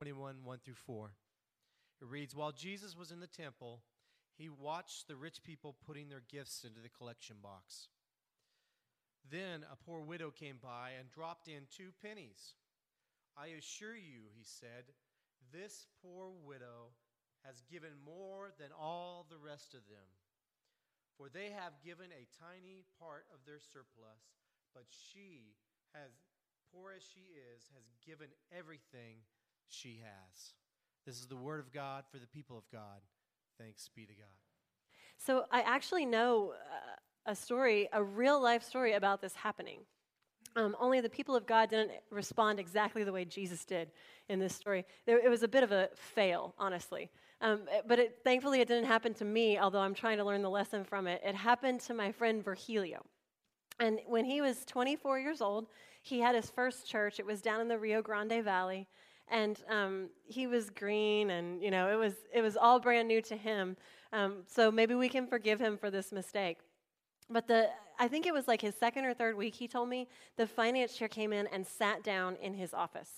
21, 1 through 4. It reads While Jesus was in the temple, he watched the rich people putting their gifts into the collection box. Then a poor widow came by and dropped in two pennies. I assure you, he said, this poor widow has given more than all the rest of them. For they have given a tiny part of their surplus, but she has, poor as she is, has given everything she has. This is the word of God for the people of God. Thanks be to God. So I actually know uh, a story, a real life story about this happening. Um, only the people of God didn't respond exactly the way Jesus did in this story. There, it was a bit of a fail, honestly. Um, but it, thankfully, it didn't happen to me, although I'm trying to learn the lesson from it. It happened to my friend Virgilio. And when he was 24 years old, he had his first church. It was down in the Rio Grande Valley and um, he was green, and you know it was it was all brand new to him. Um, so maybe we can forgive him for this mistake. But the I think it was like his second or third week. He told me the finance chair came in and sat down in his office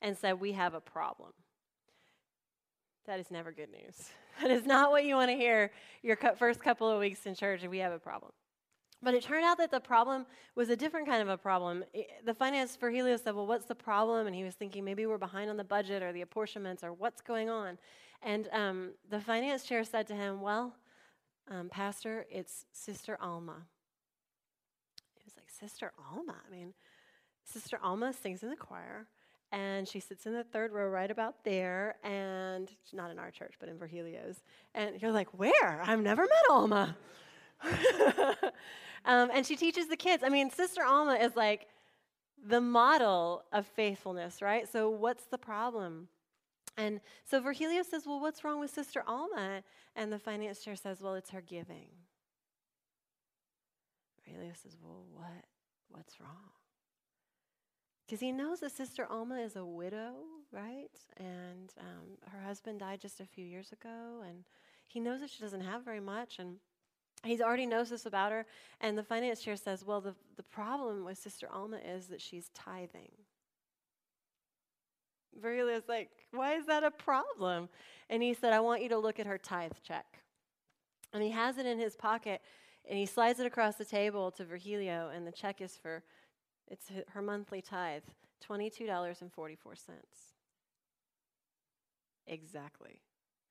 and said, "We have a problem." That is never good news. That is not what you want to hear your first couple of weeks in church. We have a problem. But it turned out that the problem was a different kind of a problem. The finance Virgilio said, Well, what's the problem? And he was thinking maybe we're behind on the budget or the apportionments or what's going on. And um, the finance chair said to him, Well, um, Pastor, it's Sister Alma. He was like, Sister Alma? I mean, Sister Alma sings in the choir, and she sits in the third row right about there, and not in our church, but in Virgilio's. And you're like, Where? I've never met Alma. um, and she teaches the kids. I mean, Sister Alma is like the model of faithfulness, right? So, what's the problem? And so Virgilio says, Well, what's wrong with Sister Alma? And the finance chair says, Well, it's her giving. Virgilio says, Well, what? What's wrong? Because he knows that Sister Alma is a widow, right? And um, her husband died just a few years ago. And he knows that she doesn't have very much. And He's already knows this about her. And the finance chair says, Well, the, the problem with Sister Alma is that she's tithing. Virgilio's like, Why is that a problem? And he said, I want you to look at her tithe check. And he has it in his pocket and he slides it across the table to Virgilio, and the check is for it's her monthly tithe, $22.44. Exactly.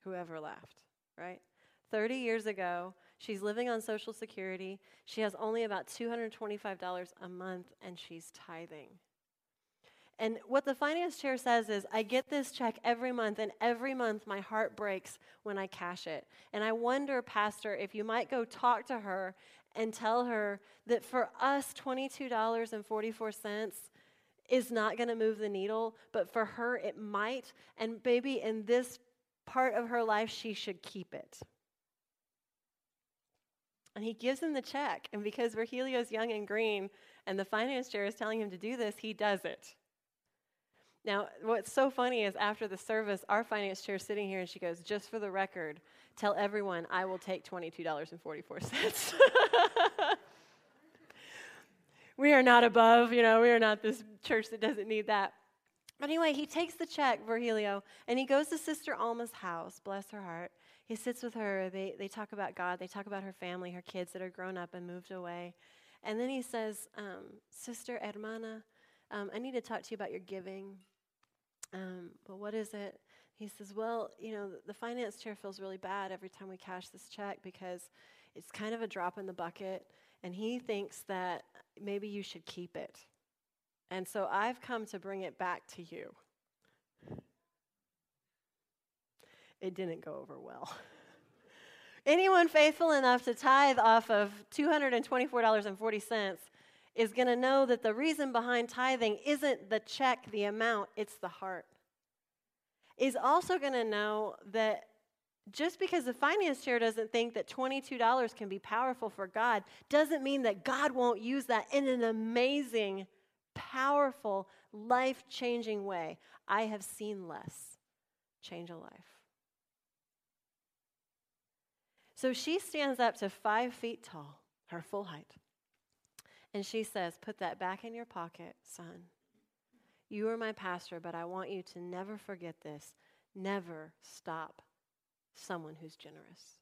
Whoever laughed, right? 30 years ago, she's living on Social Security. She has only about $225 a month, and she's tithing. And what the finance chair says is, I get this check every month, and every month my heart breaks when I cash it. And I wonder, Pastor, if you might go talk to her and tell her that for us, $22.44 is not going to move the needle, but for her, it might. And maybe in this part of her life, she should keep it. And he gives him the check. And because Virgilio's young and green and the finance chair is telling him to do this, he does it. Now, what's so funny is after the service, our finance chair is sitting here and she goes, Just for the record, tell everyone I will take $22.44. we are not above, you know, we are not this church that doesn't need that. But anyway, he takes the check, Virgilio, and he goes to Sister Alma's house, bless her heart, he sits with her. They, they talk about God. They talk about her family, her kids that are grown up and moved away. And then he says, um, Sister Hermana, um, I need to talk to you about your giving. Um, but what is it? He says, Well, you know, the finance chair feels really bad every time we cash this check because it's kind of a drop in the bucket. And he thinks that maybe you should keep it. And so I've come to bring it back to you. It didn't go over well. Anyone faithful enough to tithe off of $224.40 is going to know that the reason behind tithing isn't the check, the amount, it's the heart. Is also going to know that just because the finance chair doesn't think that $22 can be powerful for God doesn't mean that God won't use that in an amazing, powerful, life changing way. I have seen less change a life. So she stands up to five feet tall, her full height. And she says, Put that back in your pocket, son. You are my pastor, but I want you to never forget this. Never stop someone who's generous.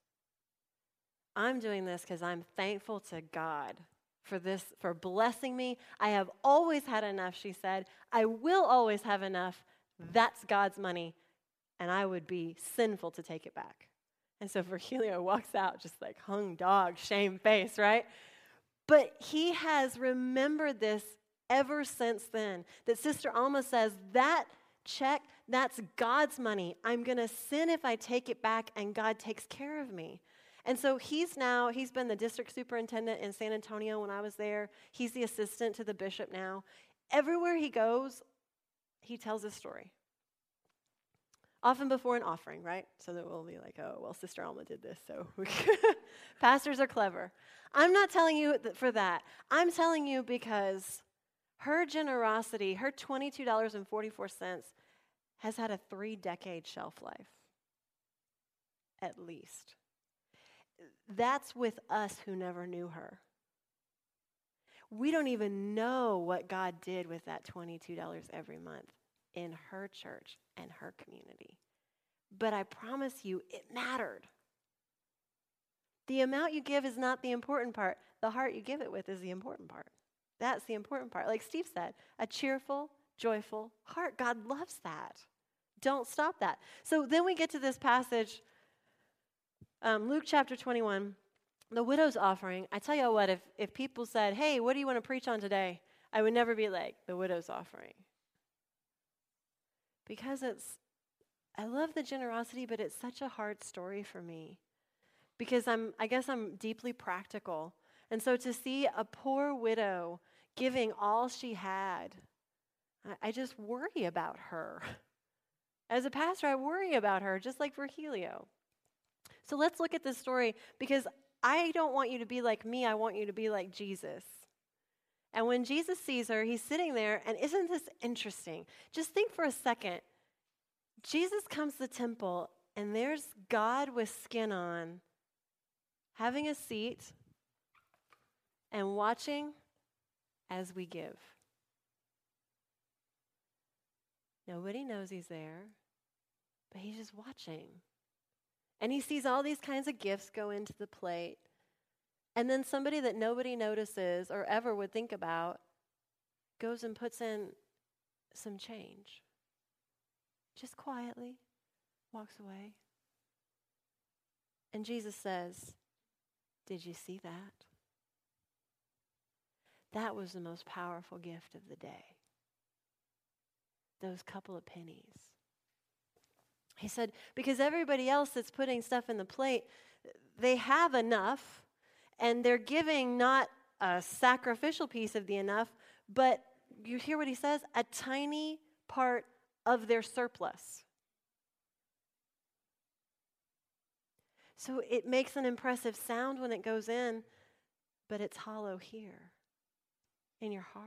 I'm doing this because I'm thankful to God for this, for blessing me. I have always had enough, she said. I will always have enough. That's God's money. And I would be sinful to take it back. And so Virgilio walks out just like hung dog, shame face, right? But he has remembered this ever since then. That Sister Alma says, that check, that's God's money. I'm going to sin if I take it back, and God takes care of me. And so he's now, he's been the district superintendent in San Antonio when I was there. He's the assistant to the bishop now. Everywhere he goes, he tells his story. Often before an offering, right? So that we'll be like, oh, well, Sister Alma did this, so pastors are clever. I'm not telling you for that. I'm telling you because her generosity, her $22.44, has had a three decade shelf life, at least. That's with us who never knew her. We don't even know what God did with that $22 every month in her church and her community. But I promise you, it mattered. The amount you give is not the important part. The heart you give it with is the important part. That's the important part. Like Steve said, a cheerful, joyful heart. God loves that. Don't stop that. So then we get to this passage, um, Luke chapter 21, the widow's offering. I tell you what, if, if people said, hey, what do you want to preach on today? I would never be like, the widow's offering. Because it's, I love the generosity, but it's such a hard story for me. Because I'm, I guess I'm deeply practical. And so to see a poor widow giving all she had, I, I just worry about her. As a pastor, I worry about her, just like Virgilio. So let's look at this story because I don't want you to be like me, I want you to be like Jesus. And when Jesus sees her, he's sitting there, and isn't this interesting? Just think for a second. Jesus comes to the temple, and there's God with skin on, having a seat and watching as we give. Nobody knows he's there, but he's just watching. And he sees all these kinds of gifts go into the plate. And then somebody that nobody notices or ever would think about goes and puts in some change. Just quietly walks away. And Jesus says, Did you see that? That was the most powerful gift of the day. Those couple of pennies. He said, because everybody else that's putting stuff in the plate, they have enough, and they're giving not a sacrificial piece of the enough, but you hear what he says? A tiny part of their surplus. So it makes an impressive sound when it goes in, but it's hollow here in your heart.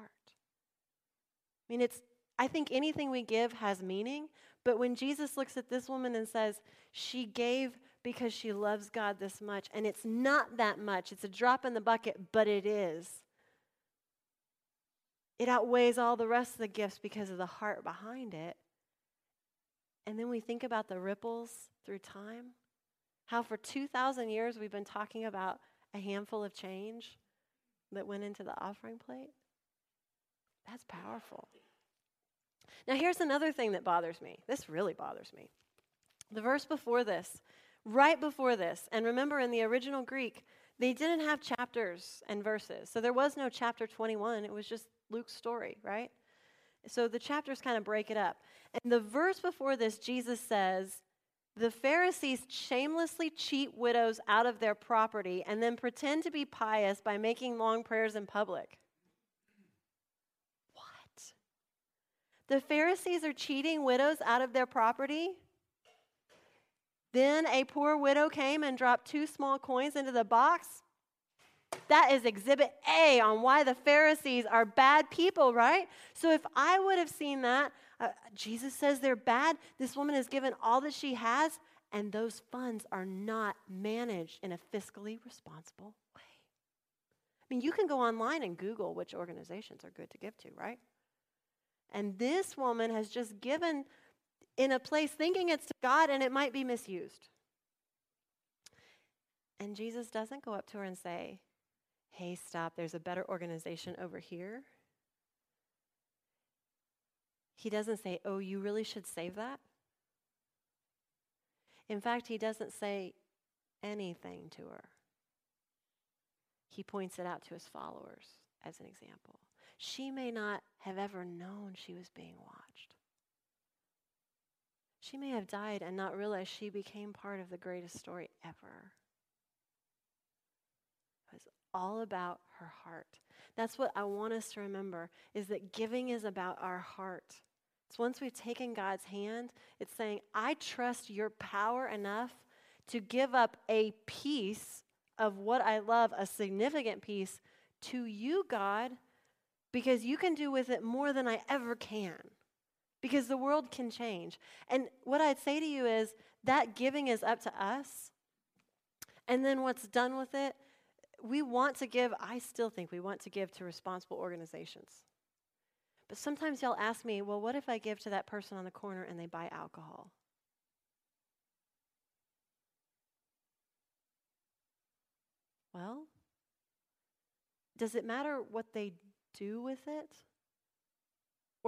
I mean, it's, I think anything we give has meaning, but when Jesus looks at this woman and says, she gave because she loves God this much, and it's not that much, it's a drop in the bucket, but it is. It outweighs all the rest of the gifts because of the heart behind it. And then we think about the ripples through time. How for 2,000 years we've been talking about a handful of change that went into the offering plate. That's powerful. Now, here's another thing that bothers me. This really bothers me. The verse before this, right before this, and remember in the original Greek, they didn't have chapters and verses. So there was no chapter 21, it was just Luke's story, right? So the chapters kind of break it up. And the verse before this, Jesus says, the Pharisees shamelessly cheat widows out of their property and then pretend to be pious by making long prayers in public. What? The Pharisees are cheating widows out of their property. Then a poor widow came and dropped two small coins into the box. That is exhibit A on why the Pharisees are bad people, right? So if I would have seen that, uh, Jesus says they're bad. This woman has given all that she has, and those funds are not managed in a fiscally responsible way. I mean, you can go online and Google which organizations are good to give to, right? And this woman has just given in a place thinking it's to God and it might be misused. And Jesus doesn't go up to her and say, Hey, stop, there's a better organization over here. He doesn't say, Oh, you really should save that. In fact, he doesn't say anything to her. He points it out to his followers as an example. She may not have ever known she was being watched. She may have died and not realized she became part of the greatest story ever. It was all about her heart. That's what I want us to remember is that giving is about our heart. It's once we've taken God's hand, it's saying, I trust your power enough to give up a piece of what I love, a significant piece, to you, God, because you can do with it more than I ever can. Because the world can change. And what I'd say to you is that giving is up to us. And then what's done with it, we want to give, I still think we want to give to responsible organizations. But sometimes y'all ask me, well, what if I give to that person on the corner and they buy alcohol? Well, does it matter what they do with it?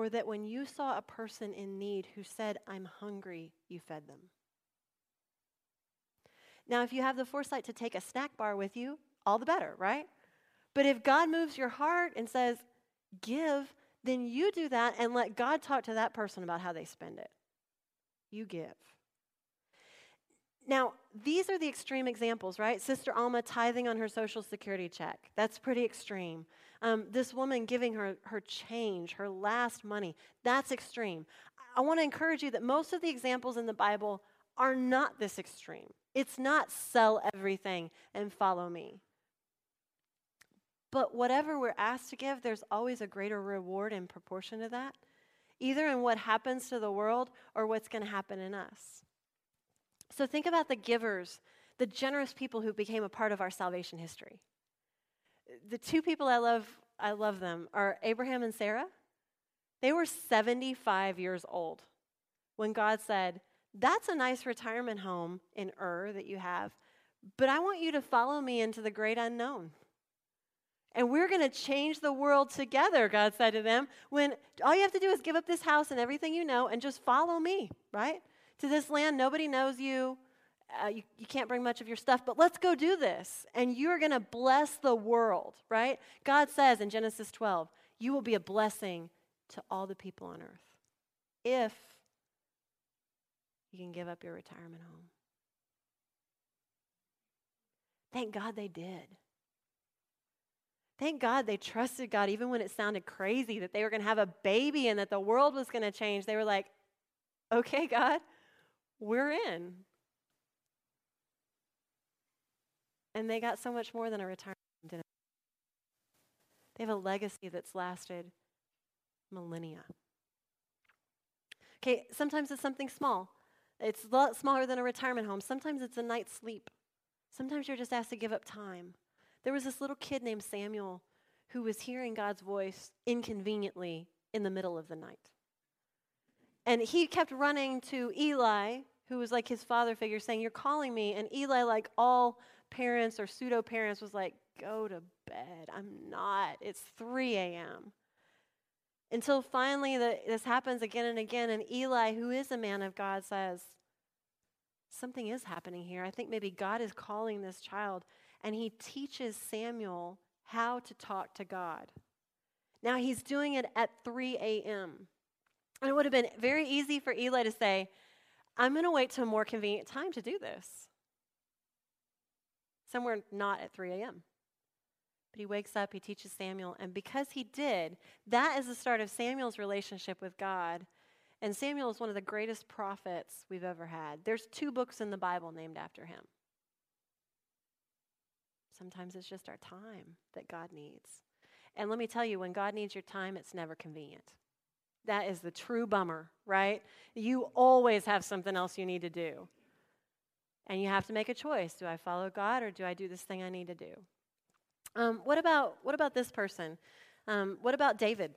Or that when you saw a person in need who said, I'm hungry, you fed them? Now, if you have the foresight to take a snack bar with you, all the better, right? But if God moves your heart and says, give, then you do that and let God talk to that person about how they spend it. You give. Now, these are the extreme examples, right? Sister Alma tithing on her social security check. That's pretty extreme. Um, this woman giving her, her change, her last money. That's extreme. I want to encourage you that most of the examples in the Bible are not this extreme. It's not sell everything and follow me. But whatever we're asked to give, there's always a greater reward in proportion to that, either in what happens to the world or what's going to happen in us. So think about the givers, the generous people who became a part of our salvation history. The two people I love, I love them, are Abraham and Sarah. They were 75 years old when God said, That's a nice retirement home in Ur that you have, but I want you to follow me into the great unknown. And we're going to change the world together, God said to them. When all you have to do is give up this house and everything you know and just follow me, right? to this land. Nobody knows you. Uh, you, you can't bring much of your stuff, but let's go do this. And you're going to bless the world, right? God says in Genesis 12, you will be a blessing to all the people on earth if you can give up your retirement home. Thank God they did. Thank God they trusted God even when it sounded crazy that they were going to have a baby and that the world was going to change. They were like, okay, God, we're in. And they got so much more than a retirement dinner. They have a legacy that's lasted millennia. Okay, sometimes it's something small. It's a lot smaller than a retirement home. Sometimes it's a night's sleep. Sometimes you're just asked to give up time. There was this little kid named Samuel who was hearing God's voice inconveniently in the middle of the night. And he kept running to Eli who was like his father figure, saying, You're calling me. And Eli, like all parents or pseudo parents, was like, Go to bed. I'm not. It's 3 a.m. Until finally the, this happens again and again. And Eli, who is a man of God, says, Something is happening here. I think maybe God is calling this child. And he teaches Samuel how to talk to God. Now he's doing it at 3 a.m. And it would have been very easy for Eli to say, I'm going to wait till a more convenient time to do this. Somewhere not at 3 a.m. But he wakes up, he teaches Samuel, and because he did, that is the start of Samuel's relationship with God. And Samuel is one of the greatest prophets we've ever had. There's two books in the Bible named after him. Sometimes it's just our time that God needs. And let me tell you, when God needs your time, it's never convenient. That is the true bummer, right? You always have something else you need to do. And you have to make a choice. Do I follow God or do I do this thing I need to do? Um, what, about, what about this person? Um, what about David?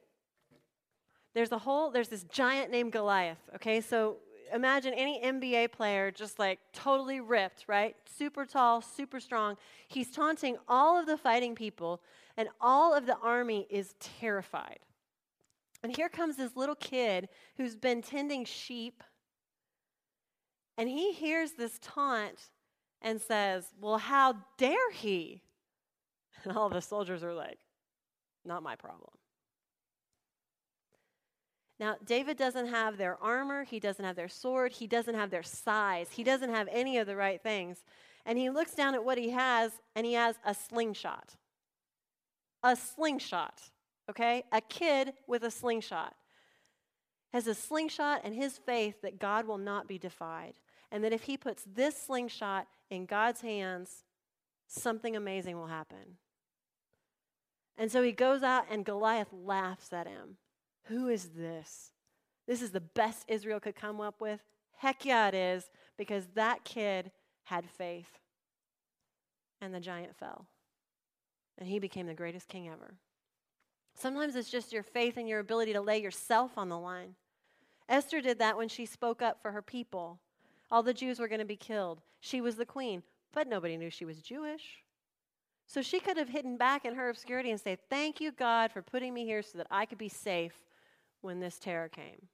there's a whole, there's this giant named Goliath, okay? So imagine any NBA player just like totally ripped, right? Super tall, super strong. He's taunting all of the fighting people, and all of the army is terrified. And here comes this little kid who's been tending sheep, and he hears this taunt and says, Well, how dare he? And all the soldiers are like, Not my problem. Now, David doesn't have their armor, he doesn't have their sword, he doesn't have their size, he doesn't have any of the right things. And he looks down at what he has, and he has a slingshot. A slingshot, okay? A kid with a slingshot has a slingshot and his faith that God will not be defied. And that if he puts this slingshot in God's hands, something amazing will happen. And so he goes out, and Goliath laughs at him. Who is this? This is the best Israel could come up with? Heck yeah, it is, because that kid had faith. And the giant fell. And he became the greatest king ever. Sometimes it's just your faith and your ability to lay yourself on the line. Esther did that when she spoke up for her people. All the Jews were going to be killed. She was the queen, but nobody knew she was Jewish. So she could have hidden back in her obscurity and say, Thank you, God, for putting me here so that I could be safe when this terror came.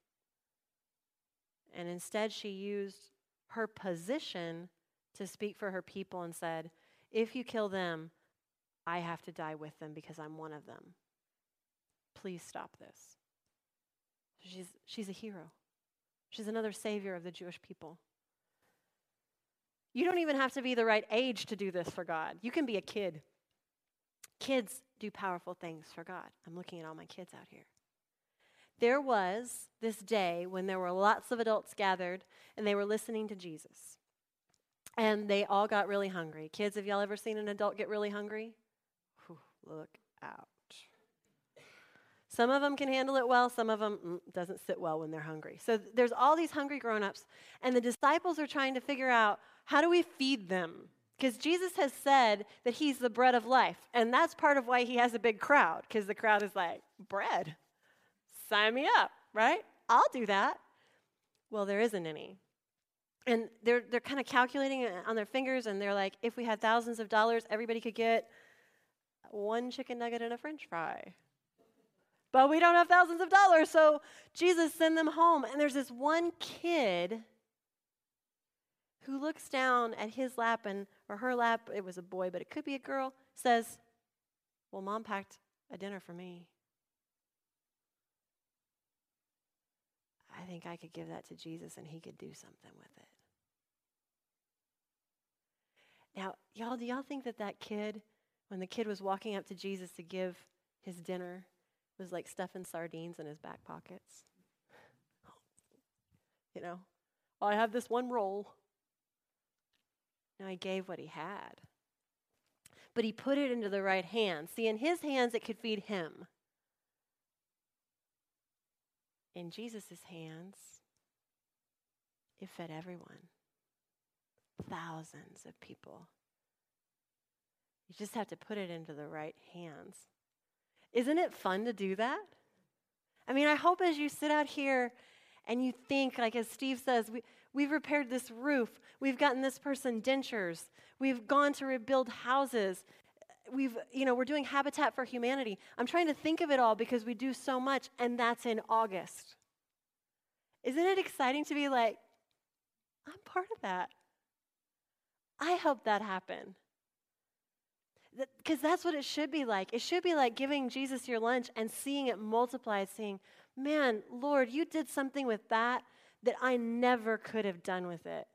And instead, she used her position to speak for her people and said, If you kill them, I have to die with them because I'm one of them. Please stop this. She's, she's a hero. She's another savior of the Jewish people. You don't even have to be the right age to do this for God. You can be a kid. Kids do powerful things for God. I'm looking at all my kids out here. There was this day when there were lots of adults gathered and they were listening to Jesus. And they all got really hungry. Kids, have y'all ever seen an adult get really hungry? Whew, look out. Some of them can handle it well, some of them mm, doesn't sit well when they're hungry. So there's all these hungry grown-ups and the disciples are trying to figure out how do we feed them? Because Jesus has said that he's the bread of life. And that's part of why he has a big crowd, because the crowd is like, bread? Sign me up, right? I'll do that. Well, there isn't any. And they're, they're kind of calculating it on their fingers, and they're like, if we had thousands of dollars, everybody could get one chicken nugget and a french fry. But we don't have thousands of dollars, so Jesus send them home. And there's this one kid who looks down at his lap and or her lap, it was a boy, but it could be a girl, says, Well, mom packed a dinner for me. I think I could give that to Jesus and he could do something with it. Now, y'all, do y'all think that that kid, when the kid was walking up to Jesus to give his dinner, was like stuffing sardines in his back pockets? You know, oh, I have this one roll. No, he gave what he had. But he put it into the right hands. See, in his hands, it could feed him. In Jesus' hands, it fed everyone. Thousands of people. You just have to put it into the right hands. Isn't it fun to do that? I mean, I hope as you sit out here and you think, like as Steve says, we, we've repaired this roof, we've gotten this person dentures, we've gone to rebuild houses, we've, you know, we're doing Habitat for Humanity. I'm trying to think of it all because we do so much, and that's in August. Isn't it exciting to be like, I'm part of that? I hope that happen. Because that's what it should be like. It should be like giving Jesus your lunch and seeing it multiply, seeing, Man, Lord, you did something with that that I never could have done with it.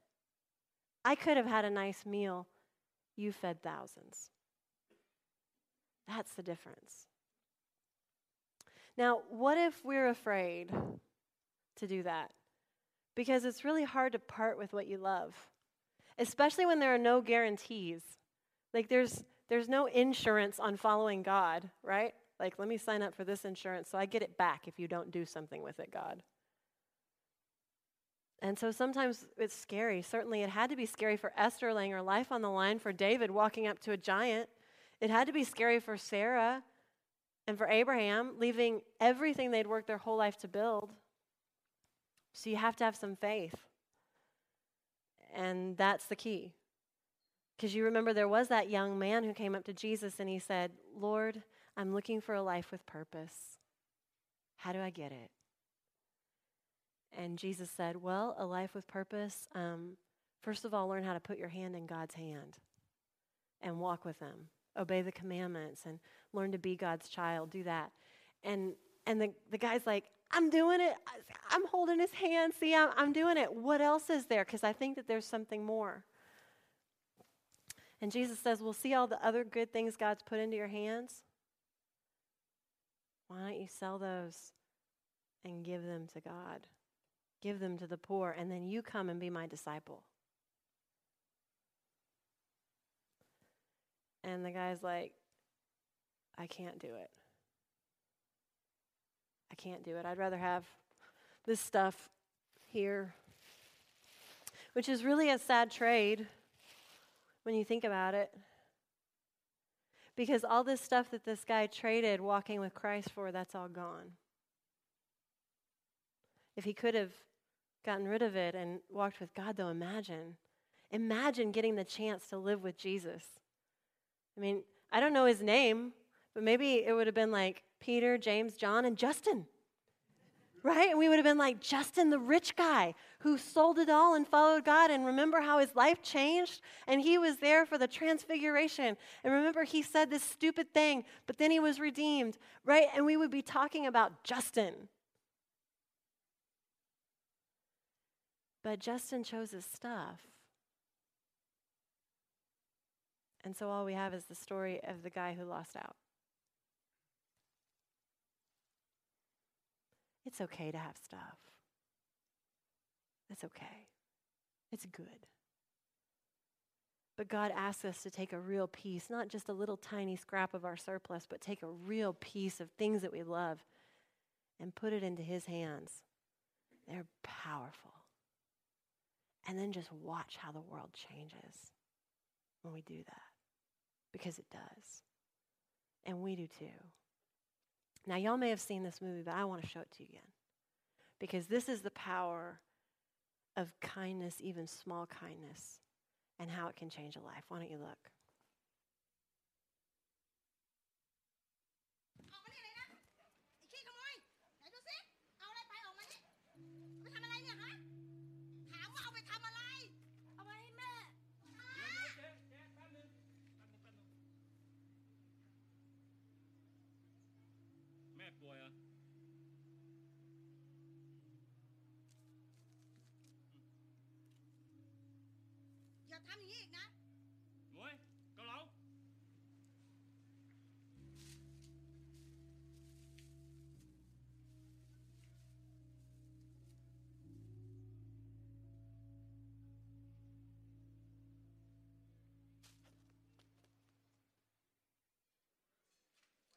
I could have had a nice meal. You fed thousands. That's the difference. Now, what if we're afraid to do that? Because it's really hard to part with what you love, especially when there are no guarantees. Like there's there's no insurance on following God, right? Like let me sign up for this insurance so I get it back if you don't do something with it, God. And so sometimes it's scary. Certainly, it had to be scary for Esther laying her life on the line, for David walking up to a giant. It had to be scary for Sarah And for Abraham, leaving everything they'd worked their whole life to build. So you have to have some faith. And that's the key. Because you remember there was that young man who came up to Jesus and he said, Lord, I'm looking for a life with purpose. How do I get it? And Jesus said, Well, a life with purpose, um, first of all, learn how to put your hand in God's hand and walk with Him. Obey the commandments and learn to be God's child. Do that. And, and the, the guy's like, I'm doing it. I'm holding his hand. See, I'm, I'm doing it. What else is there? Because I think that there's something more. And Jesus says, Well, see all the other good things God's put into your hands? Why don't you sell those and give them to God? Give them to the poor, and then you come and be my disciple. And the guy's like, I can't do it. I can't do it. I'd rather have this stuff here, which is really a sad trade when you think about it. Because all this stuff that this guy traded walking with Christ for, that's all gone. If he could have gotten rid of it and walked with God, though, imagine. Imagine getting the chance to live with Jesus. I mean, I don't know his name, but maybe it would have been like Peter, James, John, and Justin right? And we would have been like Justin, the rich guy who sold it all and followed God. And remember how his life changed? And he was there for the transfiguration. And remember, he said this stupid thing, but then he was redeemed, right? And we would be talking about Justin. But Justin chose his stuff. And so all we have is the story of the guy who lost out. It's okay to have stuff. That's okay. It's good. But God asks us to take a real piece, not just a little tiny scrap of our surplus, but take a real piece of things that we love and put it into His hands. They're powerful. And then just watch how the world changes when we do that. Because it does. And we do too. Now, y'all may have seen this movie, but I want to show it to you again. Because this is the power of kindness, even small kindness, and how it can change a life. Why don't you look? จะทำอย่างนี้อีกนะหมวยเกาเหลา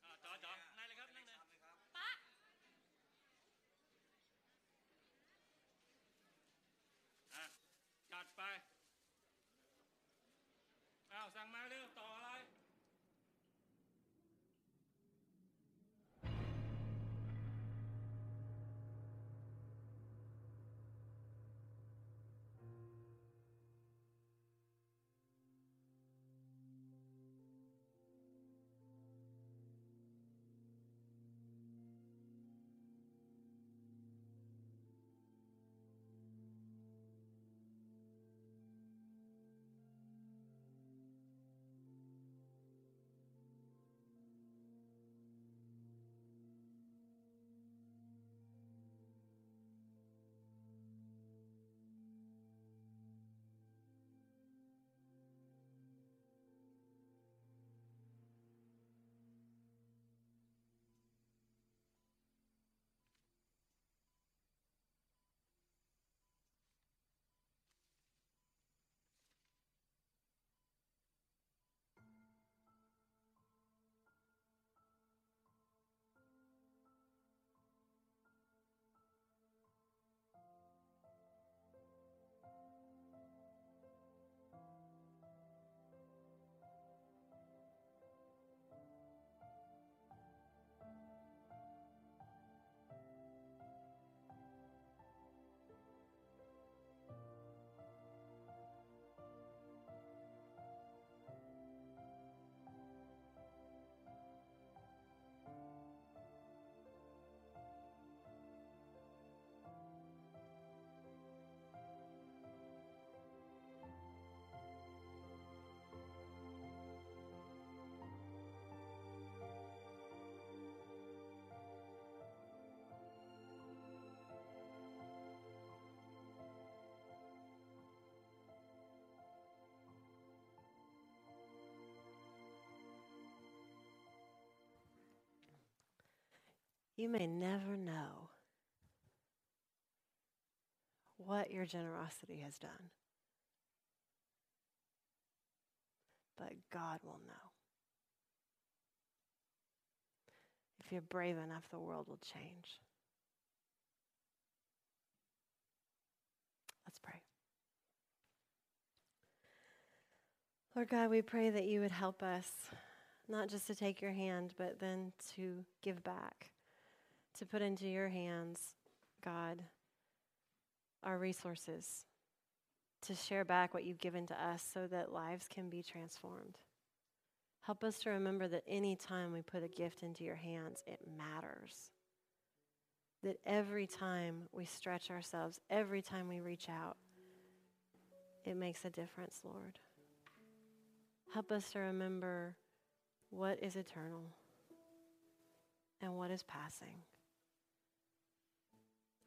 อ่าจ๋าจ๋า You may never know what your generosity has done. But God will know. If you're brave enough, the world will change. Let's pray. Lord God, we pray that you would help us not just to take your hand, but then to give back, to put into your hands, God, our resources, to share back what you've given to us so that lives can be transformed. Help us to remember that any time we put a gift into your hands, it matters. That every time we stretch ourselves, every time we reach out, it makes a difference, Lord. Help us to remember what is eternal and what is passing.